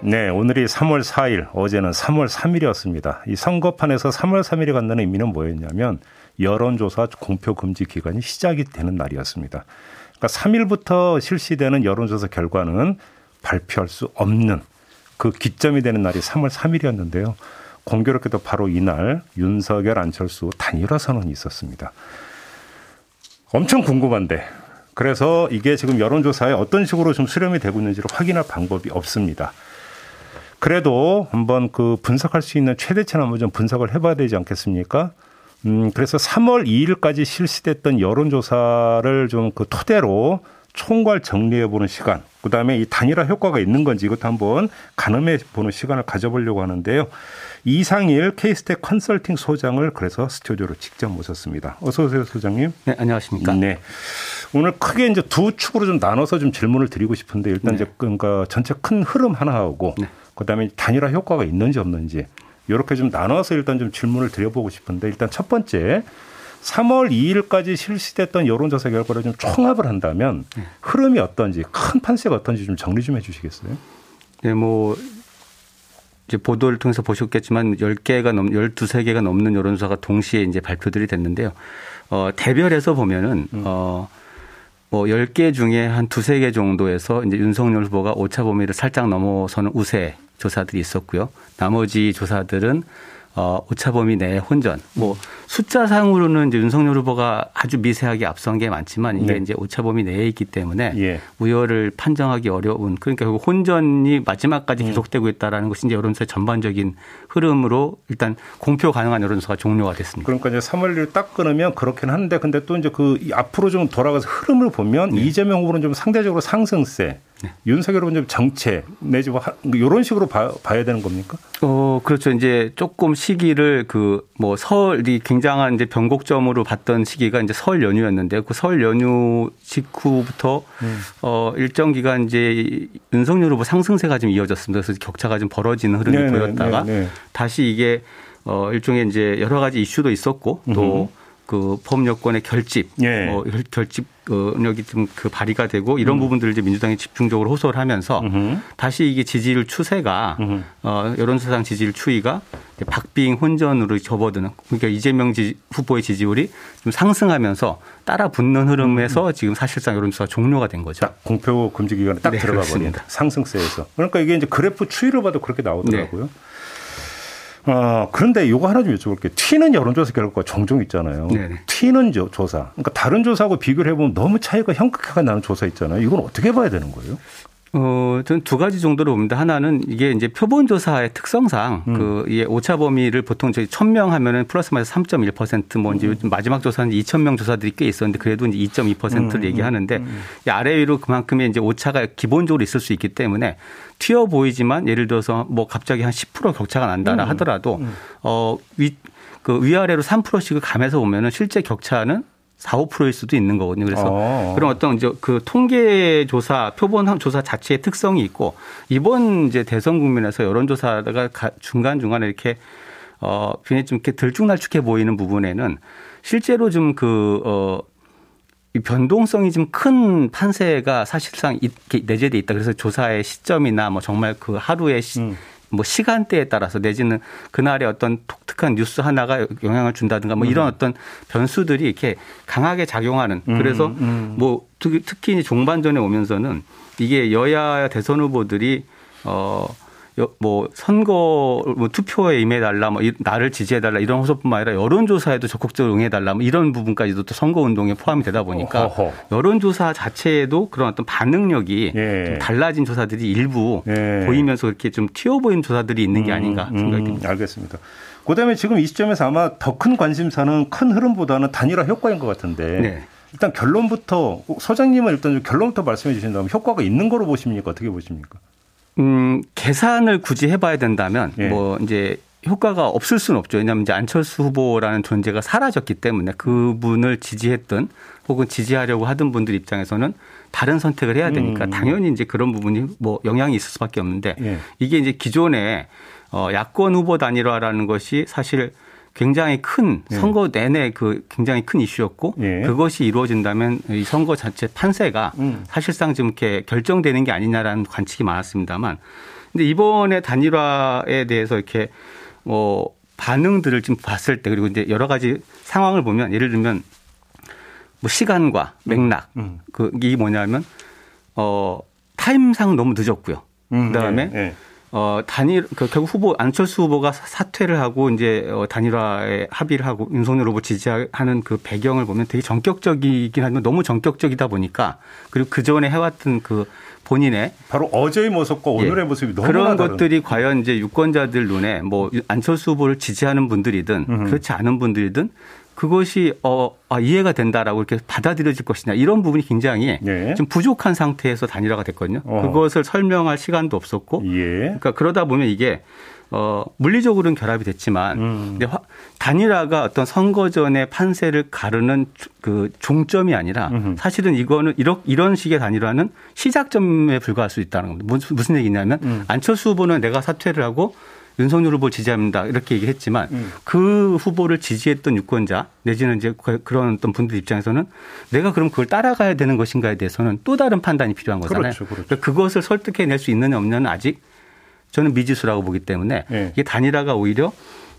네, 오늘이 3월 4일, 어제는 3월 3일이었습니다. 이 선거판에서 3월 3일이 갖는 의미는 뭐였냐면 여론조사 공표 금지 기간이 시작이 되는 날이었습니다. 그러니까 3일부터 실시되는 여론조사 결과는 발표할 수 없는 그 기점이 되는 날이 3월 3일이었는데요. 공교롭게도 바로 이날 윤석열 안철수 단일화 선언이 있었습니다. 엄청 궁금한데 그래서 이게 지금 여론조사에 어떤 식으로 좀 수렴이 되고 있는지를 확인할 방법이 없습니다. 그래도 한번 그 분석할 수 있는 최대치는 한번 좀 분석을 해봐야 되지 않겠습니까? 음, 그래서 3월 2일까지 실시됐던 여론조사를 좀 그 토대로 총괄 정리해보는 시간, 그 다음에 이 단일화 효과가 있는 건지 이것도 한번 가늠해보는 시간을 가져보려고 하는데요. 이상일 케이스텍 컨설팅 소장을 그래서 스튜디오로 직접 모셨습니다. 어서 오세요, 소장님. 네, 안녕하십니까. 네. 오늘 크게 이제 두 축으로 좀 나눠서 좀 질문을 드리고 싶은데 일단 네. 이제 그러니까 전체 큰 흐름 하나 하고 네. 그다음에 단일화 효과가 있는지 없는지 이렇게 좀 나눠서 일단 좀 질문을 드려보고 싶은데 일단 첫 번째 3월 2일까지 실시됐던 여론조사 결과를 좀 총합을 한다면 네. 흐름이 어떤지 큰 판세가 어떤지 좀 정리 좀 해주시겠어요? 네, 뭐 이제 보도를 통해서 보셨겠지만 10개가 넘 12, 3개가 넘는 여론조사가 동시에 이제 발표들이 됐는데요. 어, 대별해서 보면은 음. 어, 뭐 10개 중에 한 두세 개 정도에서 이제 윤석열 후보가 오차 범위를 살짝 넘어서는 우세 조사들이 있었고요. 나머지 조사들은 어, 오차범위 내 혼전. 뭐 숫자상으로는 이제 윤석열 후보가 아주 미세하게 앞선 게 많지만 이게 네. 이제 오차범위 내에 있기 때문에 예. 우열을 판정하기 어려운 그러니까 결국 혼전이 마지막까지 음. 계속되고 있다라는 것이 이제 여론조사의 전반적인 흐름으로 일단 공표 가능한 여론조사가 종료가 됐습니다. 그러니까 이제 3월 1일 딱 끊으면 그렇긴 한데 근데 또 이제 그 앞으로 좀 돌아가서 흐름을 보면 네. 이재명 후보는 좀 상대적으로 상승세 네. 윤석열 후보는 좀 정체 내지 뭐 이런 뭐 식으로 봐, 야 되는 겁니까? 어 그렇죠. 이제 조금 시기를 그 뭐 설이 굉장한 이제 변곡점으로 봤던 시기가 이제 설 연휴였는데 그 설 연휴 직후부터 음. 어 일정 기간 이제 윤석열 후보 상승세가 좀 이어졌습니다. 그래서 격차가 좀 벌어지는 흐름이 네네, 보였다가 네네. 다시 이게 어 일종의 이제 여러 가지 이슈도 있었고 또 그 법여권의 결집, 예. 어, 결집 능력이 좀 그 발휘가 되고 이런 음. 부분들을 이제 민주당이 집중적으로 호소를 하면서 음흠. 다시 이게 지지율 추세가 음흠. 어, 여론조사상 지지율 추이가 박빙 혼전으로 접어드는 그러니까 이재명 지, 후보의 지지율이 좀 상승하면서 따라 붙는 흐름에서 음. 지금 사실상 여론조사 종료가 된 거죠. 딱 공표 금지 기간에 딱 네, 들어가 버린 상승세에서. 그러니까 이게 이제 그래프 추이를 봐도 그렇게 나오더라고요. 네. 어, 그런데 이거 하나 좀 여쭤볼게요. 튀는 여론조사 결과가 종종 있잖아요. 네네. 튀는 조, 조사. 그러니까 다른 조사하고 비교를 해보면 너무 차이가 현격하게 나는 조사 있잖아요. 이건 어떻게 봐야 되는 거예요? 어, 저는 두 가지 정도로 봅니다. 하나는 이게 이제 표본조사의 특성상 음. 그 이게 오차 범위를 보통 저희 1000명 하면은 플러스 마이너스 3.1%뭐 이제 음. 마지막 조사는 2000명 조사들이 꽤 있었는데 그래도 이제 2.2%를 음. 얘기하는데 음. 아래 위로 그만큼의 이제 오차가 기본적으로 있을 수 있기 때문에 튀어 보이지만 예를 들어서 뭐 갑자기 한 10% 격차가 난다라 음. 하더라도 음. 어, 위, 그 위아래로 3%씩을 감해서 보면은 실제 격차는 4, 5%일 수도 있는 거거든요. 그래서 어. 그런 어떤 이제 그 통계 조사, 표본 조사 자체의 특성이 있고 이번 이제 대선 국면에서 여론조사가 중간 중간에 이렇게 어 굉장히 좀 이렇게 들쭉날쭉해 보이는 부분에는 실제로 좀그 어. 이 변동성이 좀 큰 판세가 사실상 이렇게 내재돼 있다. 그래서 조사의 시점이나 뭐 정말 그 하루의 시, 음. 뭐 시간대에 따라서 내지는 그날의 어떤 독특한 뉴스 하나가 영향을 준다든가 뭐 이런 음. 어떤 변수들이 이렇게 강하게 작용하는 음, 그래서 음. 뭐 특히 종반전에 오면서는 이게 여야 대선 후보들이 어 뭐 선거 뭐 투표에 임해달라 뭐 나를 지지해달라 이런 호소뿐만 아니라 여론조사에도 적극적으로 응해달라 뭐 이런 부분까지도 또 선거 운동에 포함이 되다 보니까 어허. 여론조사 자체에도 그런 어떤 반응력이 예. 좀 달라진 조사들이 일부 예. 보이면서 이렇게 좀 튀어 보이는 조사들이 있는 게 음, 아닌가 음, 생각이 듭니다. 음, 알겠습니다. 그다음에 지금 이 시점에서 아마 더 큰 관심사는 큰 흐름보다는 단일화 효과인 것 같은데 네. 일단 결론부터 소장님은 일단 좀 결론부터 말씀해 주신다면 효과가 있는 거로 보십니까 어떻게 보십니까? 음, 계산을 굳이 해봐야 된다면 예. 뭐 이제 효과가 없을 수는 없죠. 왜냐하면 이제 안철수 후보라는 존재가 사라졌기 때문에 그분을 지지했던 혹은 지지하려고 하던 분들 입장에서는 다른 선택을 해야 되니까 음. 당연히 이제 그런 부분이 뭐 영향이 있을 수밖에 없는데 예. 이게 이제 기존에 어 야권 후보 단일화라는 것이 사실 굉장히 큰 예. 선거 내내 그 굉장히 큰 이슈였고 예. 그것이 이루어진다면 이 선거 자체 판세가 음. 사실상 좀 이렇게 결정되는 게 아니냐라는 관측이 많았습니다만 근데 이번에 단일화에 대해서 이렇게 뭐 반응들을 좀 봤을 때 그리고 이제 여러 가지 상황을 보면 예를 들면 뭐 시간과 맥락 음. 그게 뭐냐면 어 타임상 너무 늦었고요. 음, 그다음에 예, 예. 어 단일 그 결국 후보 안철수 후보가 사- 사퇴를 하고 이제 어 단일화에 합의를 하고 윤석열 후보 지지하는 그 배경을 보면 되게 전격적이긴 하지만 너무 전격적이다 보니까 그리고 그 전에 해왔던 그 본인의 바로 어제의 모습과 오늘의 예. 모습이 너무나 그런 다른. 것들이 과연 이제 유권자들 눈에 뭐 안철수 후보를 지지하는 분들이든. 그렇지 않은 분들이든 그것이 어 아, 이해가 된다라고 이렇게 받아들여질 것이냐 이런 부분이 굉장히 예. 좀 부족한 상태에서 단일화가 됐거든요. 어. 그것을 설명할 시간도 없었고 예. 그러니까 그러다 보면 이게 어 물리적으로는 결합이 됐지만 음. 근데 화- 단일화가 어떤 선거 전의 판세를 가르는 주- 그 종점이 아니라 음흠. 사실은 이거는 이런 이런 식의 단일화는 시작점에 불과할 수 있다는 겁니다. 무슨 무슨 얘기냐면 음. 안철수 후보는 내가 사퇴를 하고 윤석열 후보 지지합니다. 이렇게 얘기했지만 음. 그 후보를 지지했던 유권자 내지는 이제 그- 그런 어떤 분들 입장에서는 내가 그럼 그걸 따라가야 되는 것인가에 대해서는 또 다른 판단이 필요한 거잖아요. 그렇죠, 그렇죠. 그러니까 그것을 설득해낼 수 있느냐 없느냐는 아직 저는 미지수라고 보기 때문에 예. 이게 단일화가 오히려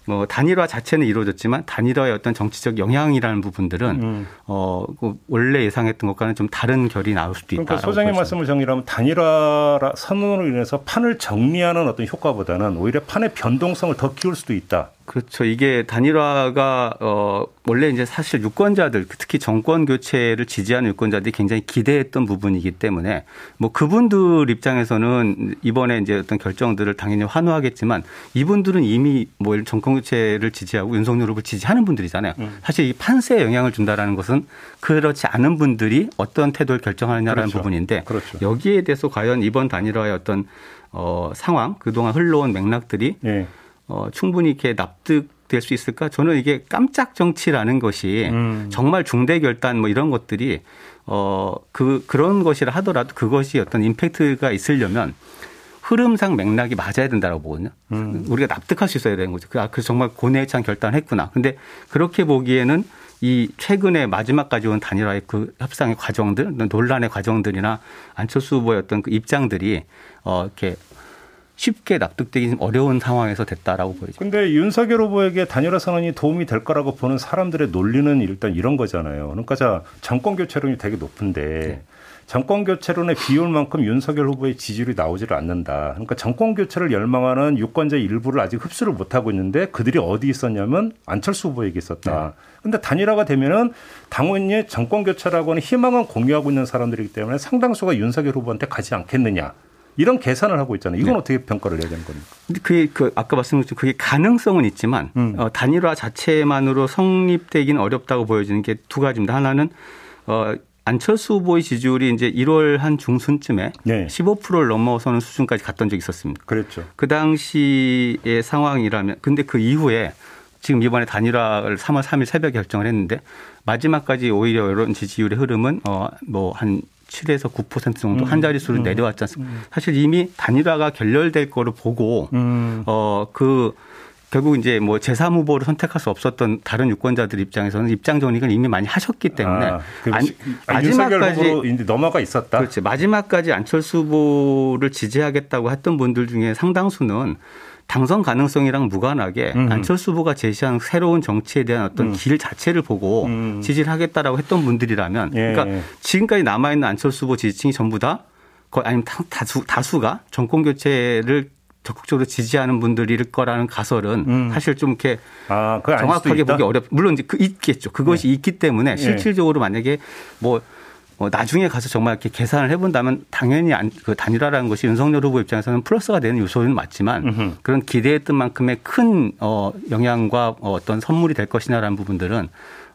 뭐 단일화 자체는 이루어졌지만 단일화의 어떤 정치적 영향이라는 부분들은 음. 어, 그 원래 예상했던 것과는 좀 다른 결이 나올 수도 있다. 그러니까 소장의 말씀을 정리하면 단일화 선언으로 인해서 판을 정리하는 어떤 효과보다는 오히려 판의 변동성을 더 키울 수도 있다. 그렇죠. 이게 단일화가 어 원래 이제 사실 유권자들 특히 정권 교체를 지지하는 유권자들이 굉장히 기대했던 부분이기 때문에 뭐 그분들 입장에서는 이번에 이제 어떤 결정들을 당연히 환호하겠지만 이분들은 이미 뭐 정권 교체를 지지하고 윤석열 후보를 지지하는 분들이잖아요. 사실 이 판세에 영향을 준다라는 것은 그렇지 않은 분들이 어떤 태도를 결정하느냐라는 그렇죠. 부분인데 그렇죠. 여기에 대해서 과연 이번 단일화의 어떤 어 상황 그동안 흘러온 맥락들이 예. 어, 충분히 이렇게 납득 될 수 있을까? 저는 이게 깜짝 정치라는 것이 음. 정말 중대 결단 뭐 이런 것들이 어, 그, 그런 것이라 하더라도 그것이 어떤 임팩트가 있으려면 흐름상 맥락이 맞아야 된다고 보거든요. 음. 우리가 납득할 수 있어야 되는 거죠. 그, 아, 그 정말 고뇌에 찬 결단을 했구나. 근데 그렇게 보기에는 이 최근에 마지막까지 온 단일화의 그 협상의 과정들, 논란의 과정들이나 안철수 후보의 어떤 그 입장들이 어, 이렇게 쉽게 납득되기 좀 어려운 상황에서 됐다라고 보여죠. 근데 윤석열 후보에게 단일화 선언이 도움이 될 거라고 보는 사람들의 논리는 일단 이런 거잖아요. 그러니까 자 정권 교체론이 되게 높은데 네. 정권 교체론에 비올 만큼 윤석열 후보의 지지율이 나오지를 않는다. 그러니까 정권 교체를 열망하는 유권자 일부를 아직 흡수를 못 하고 있는데 그들이 어디 있었냐면 안철수 후보에게 있었다. 근데 단일화가 되면은 당원이 정권 교체라고 하는 희망은 공유하고 있는 사람들이기 때문에 상당수가 윤석열 후보한테 가지 않겠느냐. 이런 계산을 하고 있잖아요. 이건 네. 어떻게 평가를 해야 되는 겁니까? 근데 그게 그 아까 말씀드린 그게 가능성은 있지만 음. 어, 단일화 자체만으로 성립되기는 어렵다고 보여지는 게 두 가지입니다. 하나는 어, 안철수 후보의 지지율이 이제 1월 한 중순쯤에 네. 15%를 넘어서는 수준까지 갔던 적이 있었습니다. 그랬죠. 그 당시의 상황이라면 근데 그 이후에 지금 이번에 단일화를 3월 3일 새벽에 결정을 했는데 마지막까지 오히려 이런 지지율의 흐름은 어뭐한 7에서 9% 정도 한 자릿수로 내려왔지 않습니까? 사실 이미 단일화가 결렬될 거를 보고 음. 어그 결국 이제 뭐 제3 후보를 선택할 수 없었던 다른 유권자들 입장에서는 입장 정리가 이미 많이 하셨기 때문에 아, 그 안- 아, 윤석열 마지막까지 이제 넘어가 있었다. 그렇지. 마지막까지 안철수 후보를 지지하겠다고 했던 분들 중에 상당수는 당선 가능성이랑 무관하게 음. 안철수 후보가 제시한 새로운 정치에 대한 어떤 음. 길 자체를 보고 음. 지지를 하겠다라고 했던 분들이라면 예. 그러니까 지금까지 남아있는 안철수 후보 지지층이 전부 다 거의 아니면 다- 다수, 다수가 정권 교체를 적극적으로 지지하는 분들일 거라는 가설은 음. 사실 좀 이렇게 아, 그 정확하게 보기 어렵. 물론 이제 그 있겠죠. 그것이 있기 때문에 예. 실질적으로 만약에 뭐 어, 나중에 가서 정말 이렇게 계산을 해본다면 당연히 안, 그 단일화라는 것이 윤석열 후보 입장에서는 플러스가 되는 요소는 맞지만 음흠. 그런 기대했던 만큼의 큰 어, 영향과 어, 어떤 선물이 될 것이냐라는 부분들은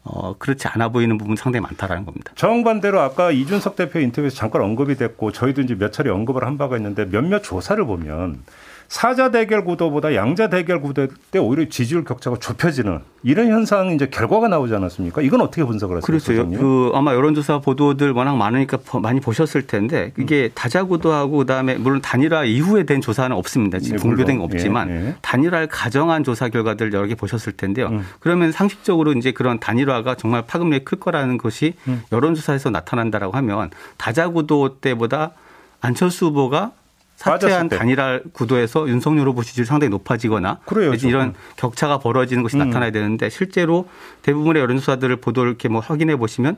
어, 그렇지 않아 보이는 부분 상당히 많다라는 겁니다. 정반대로 아까 이준석 대표 인터뷰에서 잠깐 언급이 됐고 저희도 이제 몇 차례 언급을 한 바가 있는데 몇몇 조사를 보면 사자 대결 구도보다 양자 대결 구도 때 오히려 지지율 격차가 좁혀지는 이런 현상 이제 결과가 나오지 않았습니까? 이건 어떻게 분석을 하세요? 그렇죠. 그 아마 여론조사 보도들 워낙 많으니까 많이 보셨을 텐데 이게 다자 구도하고 그다음에 물론 단일화 이후에 된 조사는 없습니다. 지금 네, 공개된. 건 없지만 예, 예. 단일화를 가정한 조사 결과들 여러 개 보셨을 텐데요. 음. 그러면 상식적으로 이제 그런 단일화가 정말 파급력이 클 거라는 것이 음. 여론조사에서 나타난다라고 하면 다자 구도 때보다 안철수 후보가 사퇴한. 단일화 구도에서 윤석열 후보 지지율이 상당히 높아지거나 그래요, 이런. 격차가 벌어지는 것이 음. 나타나야 되는데 실제로 대부분의 여론조사들을 보도를 이렇게 뭐 확인해 보시면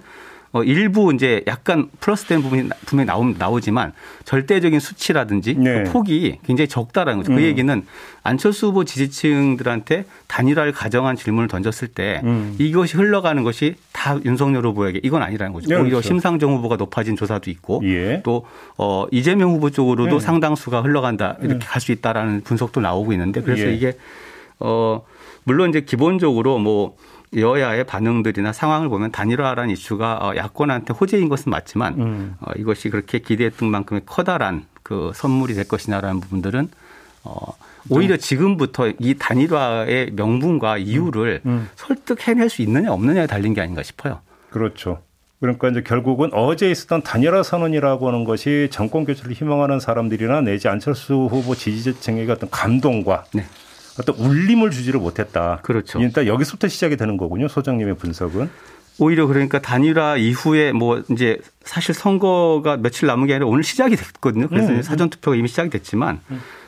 어 일부 이제 약간 플러스된 부분이 나- 분명히 나오, 나오지만 절대적인 수치라든지 네. 그 폭이 굉장히 적다라는 거죠. 그 음. 얘기는 안철수 후보 지지층들한테 단일화를 가정한 질문을 던졌을 때 음. 이것이 흘러가는 것이 다 윤석열 후보에게 이건 아니라는 거죠. 네, 오히려 그렇죠. 심상정 후보가 높아진 조사도 있고 예. 또 어, 이재명 후보 쪽으로도 네. 상당수가 흘러간다 이렇게 갈 수 있다라는 분석도 나오고 있는데 그래서 예. 이게 어 물론 이제 기본적으로 뭐 여야의 반응들이나 상황을 보면 단일화라는 이슈가 어, 야권한테 호재인 것은 맞지만 음. 어, 이것이 그렇게 기대했던 만큼의 커다란 그 선물이 될 것이냐라는 부분들은 어, 오히려 지금부터 이 단일화의 명분과 이유를 음. 설득해낼 수 있느냐 없느냐에 달린 게 아닌가 싶어요. 그렇죠. 그러니까 이제 결국은 어제 있었던 단일화 선언이라고 하는 것이 정권 교체를 희망하는 사람들이나 내지 안철수 후보 지지층에게 어떤 감동과 네. 어떤 울림을 주지를 못했다. 그렇죠. 일단 여기서부터 시작이 되는 거군요. 소장님의 분석은. 오히려 그러니까 단일화 이후에 뭐 이제 사실 선거가 며칠 남은 게 아니라 오늘 시작이 됐거든요. 그래서 음. 사전 투표가 이미 시작이 됐지만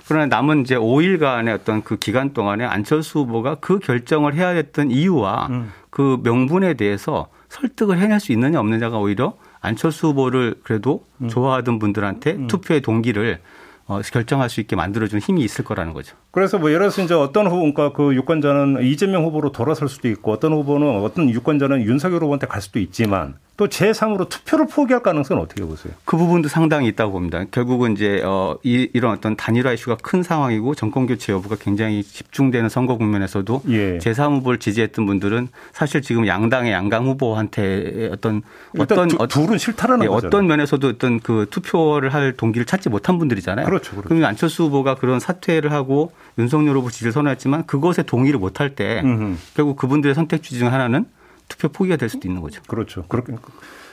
그러나 남은 이제 5일간의 어떤 그 기간 동안에 안철수 후보가 그 결정을 해야 했던 이유와 음. 그 명분에 대해서 설득을 해낼 수 있느냐 없느냐가 오히려 안철수 후보를 그래도 음. 좋아하던 분들한테 투표의 동기를 어, 결정할 수 있게 만들어준 힘이 있을 거라는 거죠. 그래서 뭐 예를 들어서 이제 어떤 후보, 그러니까 그 유권자는 이재명 후보로 돌아설 수도 있고 어떤 후보는 어떤 유권자는 윤석열 후보한테 갈 수도 있지만 또 제3으로 투표를 포기할 가능성은 어떻게 보세요? 그 부분도 상당히 있다고 봅니다. 결국은 이제 어, 이, 이런 어떤 단일화 이슈가 큰 상황이고 정권 교체 여부가 굉장히 집중되는 선거 국면에서도 예. 제3 후보를 지지했던 분들은 사실 지금 양당의 양강 후보한테 어떤 어떤 두, 어- 둘은 싫다라는 예. 어떤 면에서도 어떤 그 투표를 할 동기를 찾지 못한 분들이잖아요. 그렇죠, 그렇죠. 그러면 안철수 후보가 그런 사퇴를 하고 윤석열 후보 지지를 선언했지만 그것에 동의를 못할 때 음흠. 결국 그분들의 선택지 중 하나는 투표 포기가 될 수도 있는 거죠. 그렇죠. 그렇게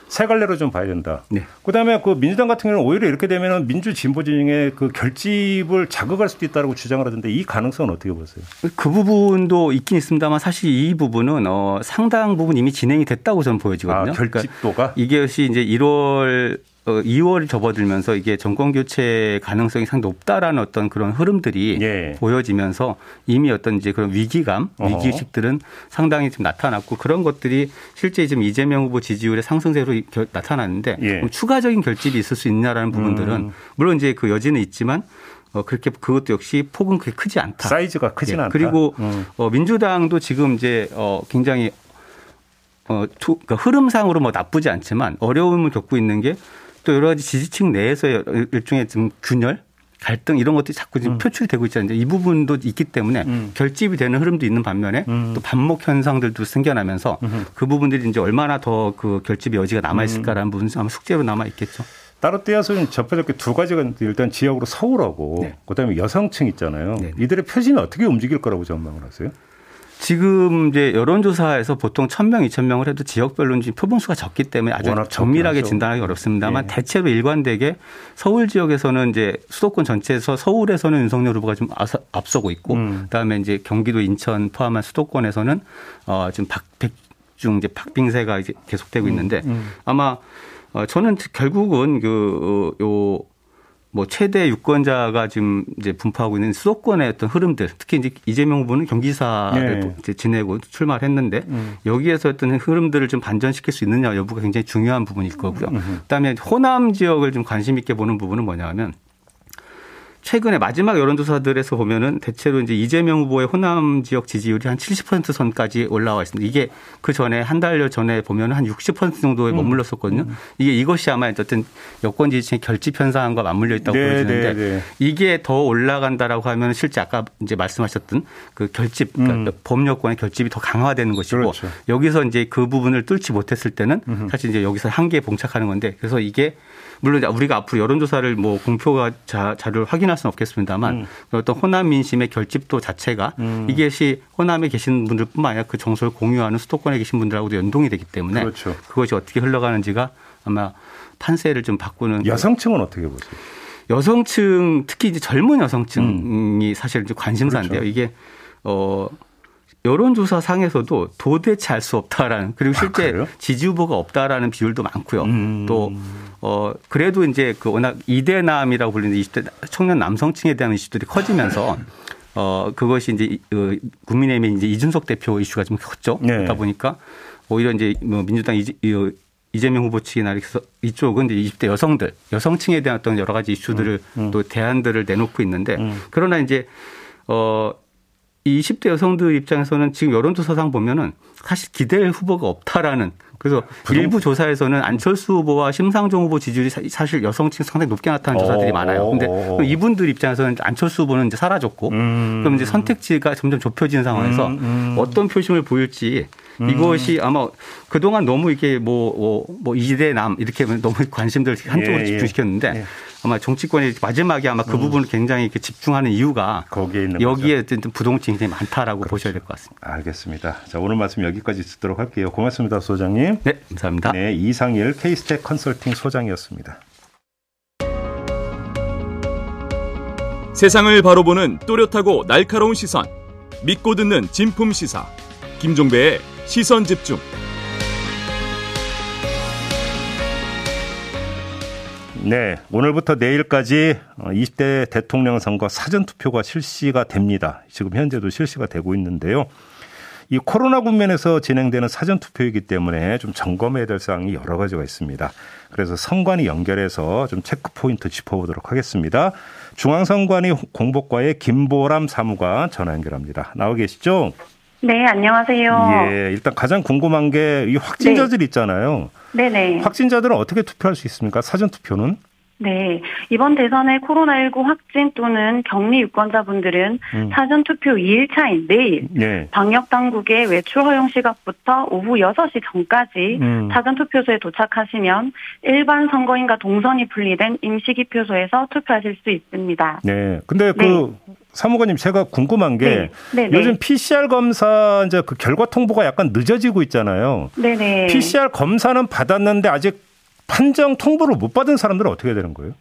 세 갈래로 좀 봐야 된다. 네. 그다음에 그 민주당 같은 경우는 오히려 이렇게 되면은 민주 진보 진영의 그 결집을 자극할 수도 있다라고 주장을 하던데 이 가능성은 어떻게 보세요? 그 부분도 있긴 있습니다만 사실 이 부분은 어 상당 부분 이미 진행이 됐다고 저는 보여지거든요. 아, 그러니까 결집도가 이것이 이제 1월 어 2월 접어들면서 이게 정권 교체 가능성이 상당히 높다라는 어떤 그런 흐름들이 예. 보여지면서 이미 어떤 이제 그런 위기감. 위기의식들은 상당히 좀 나타났고 그런 것들이 실제 지금 이재명 후보 지지율의 상승세로 결- 나타났는데 예. 추가적인 결집이 있을 수 있냐라는 부분들은 음. 물론 이제 그 여지는 있지만 어 그렇게 그것도 역시 폭은 그렇게 크지 않다. 사이즈가 크진 예, 않다. 그리고 음. 어, 민주당도 지금 이제 어, 굉장히 어, 투, 그러니까 흐름상으로 뭐 나쁘지 않지만 어려움을 겪고 있는 게 또 여러 가지 지지층 내에서의 일종의 좀 균열, 갈등 이런 것들이 자꾸 지금 표출이 되고 있잖아요. 이 부분도 있기 때문에 음. 결집이 되는 흐름도 있는 반면에 음. 또 반목 현상들도 생겨나면서 그 부분들이 이제 얼마나 더 그 결집의 여지가 남아 있을까라는 부분 아마 숙제로 남아 있겠죠. 따로 떼어서는 접해졌게 두 가지가 일단 지역으로 서울하고 네. 그다음에 여성층 있잖아요. 네. 이들의 표심이 어떻게 움직일 거라고 전망을 하세요? 지금 이제 여론조사에서 보통 1000명, 2000명을 해도 지역별로는 지금 표본수가 적기 때문에 아주 정밀하게 하죠. 진단하기 어렵습니다만 예. 대체로 일관되게 서울 지역에서는 이제 수도권 전체에서 서울에서는 윤석열 후보가 좀 앞서고 있고 음. 그다음에 이제 경기도 인천 포함한 수도권에서는 어 지금 박백중 이제 박빙세가 이제 계속되고 있는데 음. 아마 어 저는 결국은 그요 뭐 최대 유권자가 지금 이제 분포하고 있는 수도권의 어떤 흐름들 특히 이제 이재명 후보는 경기사를 네. 이제 지내고 출마를 했는데 음. 여기에서 어떤 흐름들을 좀 반전시킬 수 있느냐 여부가 굉장히 중요한 부분일 거고요. 그다음에 호남 지역을 좀 관심 있게 보는 부분은 뭐냐면 최근에 마지막 여론조사들에서 보면은 대체로 이제 이재명 후보의 호남 지역 지지율이 한 70% 선까지 올라와 있습니다. 이게 그 전에 한 달여 전에 보면 한 60% 정도에 음. 머물렀었거든요. 음. 이게 이것이 아마 어쨌든 여권 지지층의 결집 현상과 맞물려 있다고 네, 보여지는데 네, 네. 이게 더 올라간다라고 하면 실제 아까 이제 말씀하셨던 그 결집, 그러니까 음. 범여권의 결집이 더 강화되는 것이고 그렇죠. 여기서 이제 그 부분을 뚫지 못했을 때는 사실 이제 여기서 한계에 봉착하는 건데 그래서 이게 물론 우리가 앞으로 여론조사를 뭐 공표가 자, 자료를 확인할 수는 없겠습니다만 음. 어떤 호남 민심의 결집도 자체가 음. 이것이 호남에 계신 분들뿐만 아니라 그 정서를 공유하는 수도권에 계신 분들하고도 연동이 되기 때문에 그렇죠. 그것이 어떻게 흘러가는지가 아마 판세를 좀 바꾸는 여성층은 어떻게 보세요? 여성층 특히 이제 젊은 여성층이 음. 사실 좀 관심사인데요. 그렇죠. 이게 어 여론조사 상에서도 도대체 알 수 없다라는 그리고 아, 실제 아, 지지 후보가 없다라는 비율도 많고요. 음. 또 어, 그래도 이제 그 워낙 이대남이라고 불리는 20대 청년 남성층에 대한 이슈들이 커지면서 어, 그것이 이제 그 국민의힘의 이제 이준석 대표 이슈가 좀 컸죠. 네. 그러다 보니까 오히려 이제 뭐 민주당 이제 이재명 후보 측이나 이렇게 이쪽은 이제 20대 여성들, 여성층에 대한 어떤 여러 가지 이슈들을 음, 음. 또 대안들을 내놓고 있는데 음. 그러나 이제 어, 이 20대 여성들 입장에서는 지금 여론조사상 보면은 사실 기대할 후보가 없다라는 그래서 부정... 일부 조사에서는 안철수 후보와 심상정 후보 지지율이 사실 여성층 상당히 높게 나타나는 조사들이 어, 많아요. 근데 어, 어. 이분들 입장에서는 안철수 후보는 이제 사라졌고 음. 그럼 이제 선택지가 점점 좁혀지는 상황에서 음, 음. 어떤 표심을 보일지 음. 이것이 아마 그동안 너무 이게 뭐, 뭐, 뭐 이대 남 이렇게 너무 관심들 한쪽으로 예, 예. 집중시켰는데 예. 아마 정치권이 마지막에 아마 그 음. 부분을 굉장히 이렇게 집중하는 이유가 거기에 있는 여기에 거죠. 부동층이 굉장히 많다라고 그렇죠. 보셔야 될 것 같습니다. 알겠습니다. 자, 오늘 말씀 여기까지 듣도록 할게요. 고맙습니다, 소장님. 네, 감사합니다. 네, 이상일 케이스텍 컨설팅 소장이었습니다. 세상을 바로 보는 또렷하고 날카로운 시선. 믿고 듣는 진품 시사. 김종배의 시선 집중. 네, 오늘부터 내일까지 20대 어, 대통령 선거 사전 투표가 실시가 됩니다. 지금 현재도 실시가 되고 있는데요. 이 코로나 국면에서 진행되는 사전 투표이기 때문에 좀 점검해야 될 사항이 여러 가지가 있습니다. 그래서 선관위 연결해서 좀 체크 포인트 짚어보도록 하겠습니다. 중앙선관위 공보과의 김보람 사무관 전화 연결합니다. 나와 계시죠? 네, 안녕하세요. 예, 일단 가장 궁금한 게 이 확진자들 네. 있잖아요. 네네. 확진자들은 어떻게 투표할 수 있습니까? 사전 투표는? 네. 이번 대선의 코로나19 확진 또는 격리 유권자분들은 음. 사전투표 2일차인 내일 네. 방역당국의 외출 허용 시각부터 오후 6시 전까지 음. 사전투표소에 도착하시면 일반 선거인과 동선이 분리된 임시기표소에서 투표하실 수 있습니다. 네. 근데 그 네. 사무관님 제가 궁금한 게 네. 네, 네. 요즘 PCR 검사 이제 그 결과 통보가 약간 늦어지고 있잖아요. 네네. PCR 검사는 받았는데 아직 판정 통보를 못 받은 사람들은 어떻게 되는 거예요?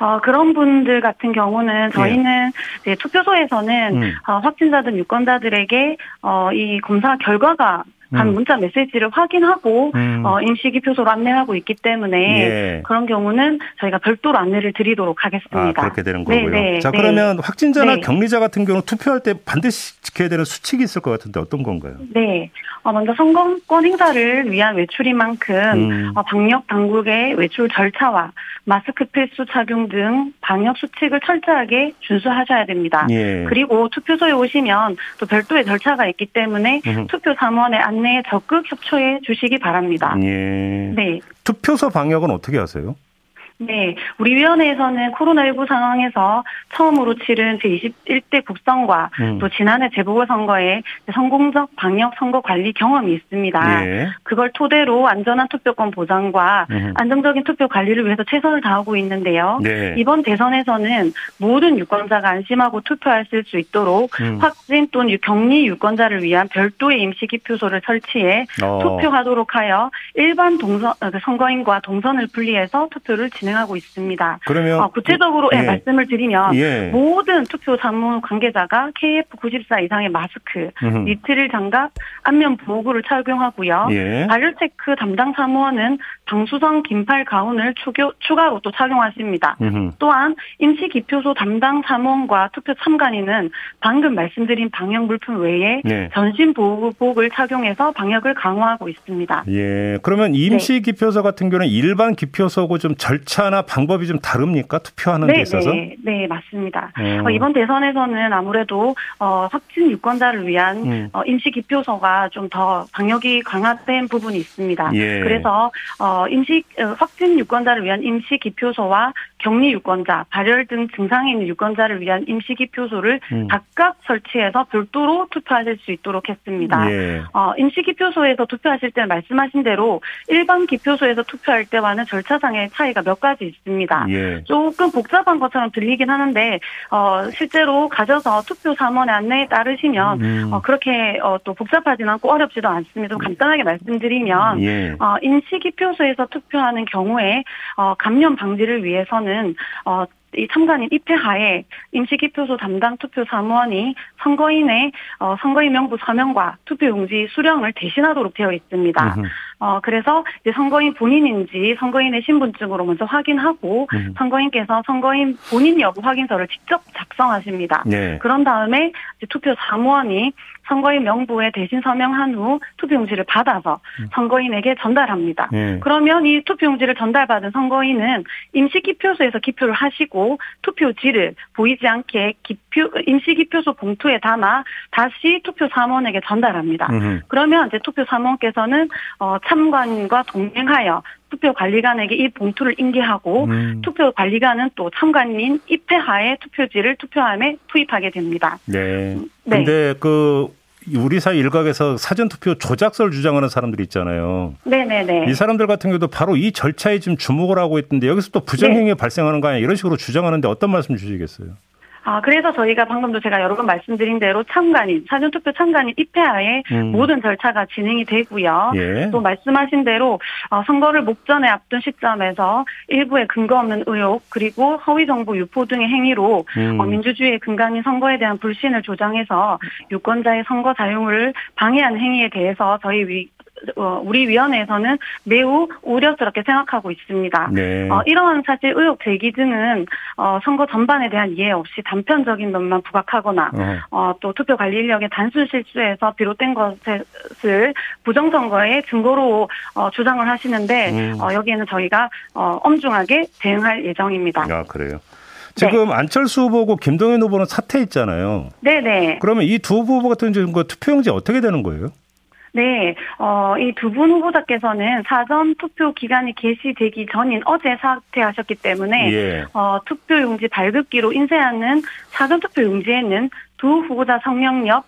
어, 그런 분들 같은 경우는 저희는 네. 투표소에서는 음. 어, 확진자들 유권자들에게 어, 이 검사 결과가 간 음. 문자 메시지를 확인하고 음. 어, 임시기 표소로 안내하고 있기 때문에 예. 그런 경우는 저희가 별도로 안내를 드리도록 하겠습니다. 아, 그렇게 되는 거고요. 네네. 네, 자 네. 그러면 확진자나 네. 격리자 같은 경우 투표할 때 반드시 지켜야 되는 수칙이 있을 것 같은데 어떤 건가요? 네, 어, 먼저 선거권 행사를 위한 외출인 만큼 음. 어, 방역 당국의 외출 절차와 마스크 필수 착용 등 방역 수칙을 철저하게 준수하셔야 됩니다. 예. 그리고 투표소에 오시면 또 별도의 절차가 있기 때문에 음. 투표 사무원의 안 내에 적극 협조해 주시기 바랍니다. 예. 네. 투표소 방역은 어떻게 하세요? 네, 우리 위원회에서는 코로나19 상황에서 처음으로 치른 제21대 국선과 음. 또 지난해 재보궐선거에 성공적 방역 선거 관리 경험이 있습니다. 예. 그걸 토대로 안전한 투표권 보장과 음. 안정적인 투표 관리를 위해서 최선을 다하고 있는데요. 네. 이번 대선에서는 모든 유권자가 안심하고 투표할 수 있도록 음. 확진 또는 격리 유권자를 위한 별도의 임시기표소를 설치해 어. 투표하도록 하여 일반 동선 어, 선거인과 동선을 분리해서 투표를 진행. 진행하고 있습니다. 그러면 어, 구체적으로 예. 예. 말씀을 드리면 예. 모든 투표 사무 관계자가 KF94 이상의 마스크, 음흠. 니트릴 장갑, 안면 보호구를 착용하고요. 예. 발열 체크 담당 사무원은 방수성 긴팔 가운을 추교, 추가로 또 착용하십니다. 음흠. 또한 임시 기표소 담당 사무원과 투표 참관인은 방금 말씀드린 방역 물품 외에 네. 전신 보호복을 착용해서 방역을 강화하고 있습니다. 예. 그러면 임시 네. 기표소 같은 경우는 일반 기표소고 좀 절차 절차나 방법이 좀 다릅니까? 투표하는 네, 데 있어서? 네, 네 맞습니다. 음. 어, 이번 대선에서는 아무래도 어, 확진 유권자를 위한 음. 어, 임시 기표소가 좀 더 방역이 강화된 부분이 있습니다. 예. 그래서 어, 임시 어, 확진 유권자를 위한 임시 기표소와 격리 유권자, 발열 등 증상이 있는 유권자를 위한 임시 기표소를 음. 각각 설치해서 별도로 투표하실 수 있도록 했습니다. 예. 어, 임시 기표소에서 투표하실 때 말씀하신 대로 일반 기표소에서 투표할 때와는 절차상의 차이가 몇가 지 있습니다. 예. 조금 복잡한 것처럼 들리긴 하는데 어, 실제로 가셔서 투표 사무원의 안내에 따르시면 음. 어, 그렇게 어, 또 복잡하지는 않고 어렵지도 않습니다. 좀 간단하게 말씀드리면 예. 어, 임시 기표소에서 투표하는 경우에 어, 감염 방지를 위해서는 어, 이 참관인 입회하에 임시기표소 담당 투표 사무원이 선거인의 어, 선거인 명부 서명과 투표용지 수령을 대신하도록 되어 있습니다. 어, 그래서 이제 선거인 본인인지 선거인의 신분증으로 먼저 확인하고 음. 선거인께서 선거인 본인 여부 확인서를 직접 작성하십니다. 네. 그런 다음에 투표 사무원이 선거인 명부에 대신 서명한 후 투표용지를 받아서 음. 선거인에게 전달합니다. 네. 그러면 이 투표용지를 전달받은 선거인은 임시 기표소에서 기표를 하시고 투표지를 보이지 않게 기표 임시 기표소 봉투에 담아 다시 투표 사무원에게 전달합니다. 음. 그러면 이제 투표 사무원께서는 어, 참관과 동행하여 투표 관리관에게 이 봉투를 인계하고 음. 투표 관리관은 또 참관인 입회하에 투표지를 투표함에 투입하게 됩니다. 네. 네. 근데 그 우리 사회 일각에서 사전 투표 조작설 주장하는 사람들이 있잖아요. 네네네. 이 사람들 같은 경우도 바로 이 절차에 지금 주목을 하고 있던데 여기서 또 부정행위 네. 발생하는 거 아니야 이런 식으로 주장하는데 어떤 말씀 주시겠어요? 아, 그래서 저희가 방금도 제가 여러 번 말씀드린 대로 참관인, 사전투표 참관인 입회하에 음. 모든 절차가 진행이 되고요. 예. 또 말씀하신 대로 어, 선거를 목전에 앞둔 시점에서 일부의 근거 없는 의혹 그리고 허위 정보 유포 등의 행위로 음. 어, 민주주의의 근간인 선거에 대한 불신을 조장해서 유권자의 선거 자유를 방해하는 행위에 대해서 저희 위, 어, 우리 위원회에서는 매우 우려스럽게 생각하고 있습니다. 네. 어, 이러한 사실 의혹 제기 등은 어, 선거 전반에 대한 이해 없이 단편적인 면만 부각하거나 어. 어또 투표 관리 인력의 단순 실수에서 비롯된 것을 부정선거의 증거로 어, 주장을 하시는데 음. 어, 여기에는 저희가 어, 엄중하게 대응할 예정입니다. 아 그래요. 지금 네. 안철수 후보고 김동연 후보는 사퇴했잖아요. 네네. 그러면 이 두 후보 같은 경우 그 투표용지 어떻게 되는 거예요? 네, 어, 이 두 분 후보자께서는 사전 투표 기간이 개시되기 전인 어제 사퇴하셨기 때문에 예. 어, 투표용지 발급기로 인쇄하는 사전 투표용지에는 두 후보자 성명력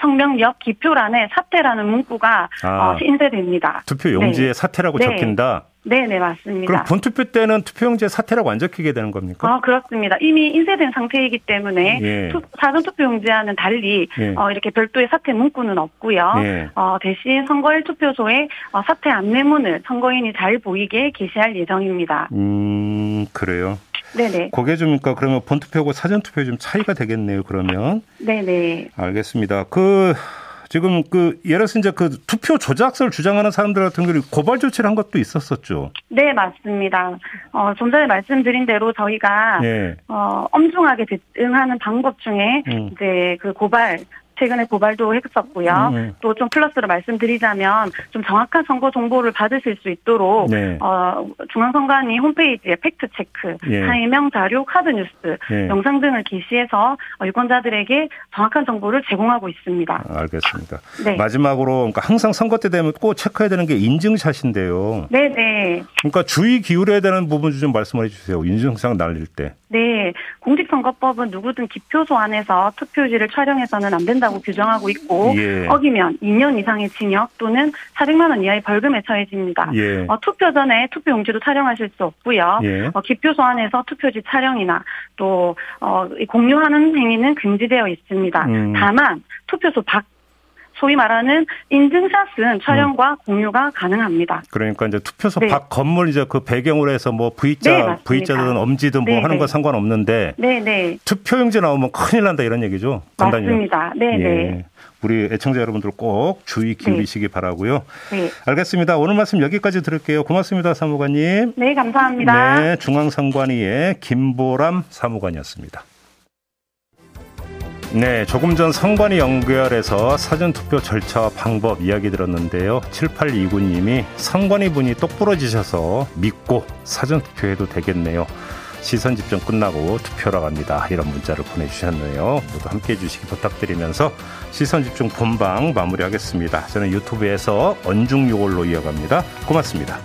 성명력 기표란에 사퇴라는 문구가 아, 어, 인쇄됩니다. 투표 용지에 네. 사퇴라고 네. 적힌다. 네, 네, 맞습니다. 그럼 본투표 때는 투표용지에 사퇴라고 안 적히게 되는 겁니까? 아, 그렇습니다. 이미 인쇄된 상태이기 때문에 예. 투, 사전 투표용지와는 달리 예. 어, 이렇게 별도의 사퇴 문구는 없고요. 예. 어, 대신 선거일 투표소에 어, 사퇴 안내문을 선거인이 잘 보이게 게시할 예정입니다. 음, 그래요. 네네. 그게 좀, 그러니까 그러면 본투표하고 사전 투표 좀 차이가 되겠네요, 그러면. 네네. 알겠습니다. 그, 지금 그 예를 들어서 이제 그 투표 조작설 주장하는 사람들 같은 경우 고발 조치를 한 것도 있었었죠. 네, 맞습니다. 어, 좀 전에 말씀드린 대로 저희가 네. 어, 엄중하게 대응하는 방법 중에 음. 이제 그 고발 최근에 고발도 했었고요. 음, 네. 또좀 플러스로 말씀드리자면 좀 정확한 선거 정보를 받으실 수 있도록 네. 어, 중앙선관위 홈페이지에 팩트 체크, 예. 설명 자료, 카드 뉴스, 예. 영상 등을 게시해서 유권자들에게 정확한 정보를 제공하고 있습니다. 아, 알겠습니다. 네. 마지막으로 그러니까 항상 선거 때 되면 꼭 체크해야 되는 게 인증샷인데요. 네, 네. 그러니까 주의 기울여야 되는 부분 좀 말씀해 주세요. 인증샷 날릴 때. 네, 공직선거법은 누구든 기표소 안에서 투표지를 촬영해서는 안 된다 고 규정하고 있고 예. 어기면 2년 이상의 징역 또는 400만 원 이하의 벌금에 처해집니다. 예. 어, 투표 전에 투표 용지도 촬영하실 수 없고요. 예. 어, 기표소 안에서 투표지 촬영이나 또 어, 공유하는 행위는 금지되어 있습니다. 음. 다만 투표소 밖 소위 말하는 인증샷은 촬영과 음. 공유가 가능합니다. 그러니까 이제 투표소 네. 밖 건물 이제 그 배경으로 해서 뭐 V자, 네, V자든 엄지든 뭐 네, 하는 거 네. 상관없는데 네, 네. 투표용지 나오면 큰일 난다 이런 얘기죠. 간단히. 맞습니다. 네, 예. 네. 우리 애청자 여러분들 꼭 주의 기울이시기 네. 바라고요. 네. 알겠습니다. 오늘 말씀 여기까지 들을게요. 고맙습니다, 사무관님. 네, 감사합니다. 네, 중앙선관위의 김보람 사무관이었습니다. 네, 조금 전 선관위 연결해서 사전투표 절차와 방법 이야기 들었는데요. 7829님이 선관위 분이 똑부러지셔서 믿고 사전투표해도 되겠네요. 시선 집중 끝나고 투표로 갑니다. 이런 문자를 보내주셨네요. 모두 함께 해주시기 부탁드리면서 시선 집중 본방 마무리하겠습니다. 저는 유튜브에서 언중요걸로 이어갑니다. 고맙습니다.